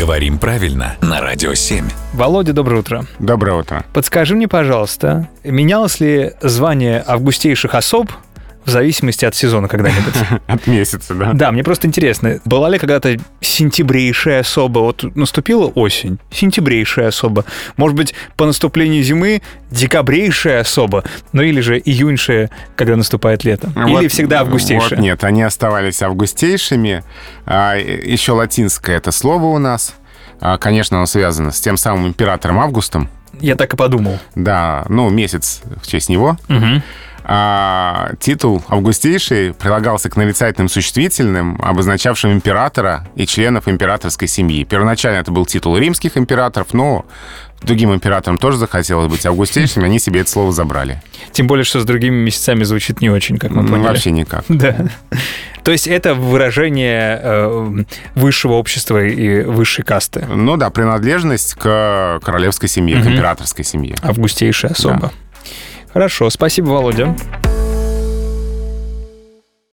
Говорим правильно на Радио 7. Володя, доброе утро. Доброе утро. Подскажи мне, пожалуйста, менялось ли звание августейших особ в зависимости от сезона когда-нибудь. От месяца, да? Да, мне просто интересно, была ли когда-то сентябрейшая особа? Вот наступила осень, сентябрейшая особа. Может быть, по наступлению зимы декабрейшая особа, ну или же июньшая, когда наступает лето. Вот- или всегда августейшая. Вот нет, они оставались августейшими. А, еще латинское это слово у нас. А, Конечно, оно связано с тем самым императором Августом. Я так и подумал. Да, ну, месяц в честь него. Мгм. А титул «августейший» прилагался к нарицательным существительным, обозначавшим императора и членов императорской семьи. Первоначально это был титул римских императоров, но другим императорам тоже захотелось быть августейшими, они себе это слово забрали. Тем более, что с другими месяцами звучит не очень, как мы Ну, поняли. вообще никак. Да. То есть это выражение э, высшего общества и высшей касты. Ну да, принадлежность к королевской семье, к императорской семье. Августейшая особа. Хорошо, спасибо, Володя.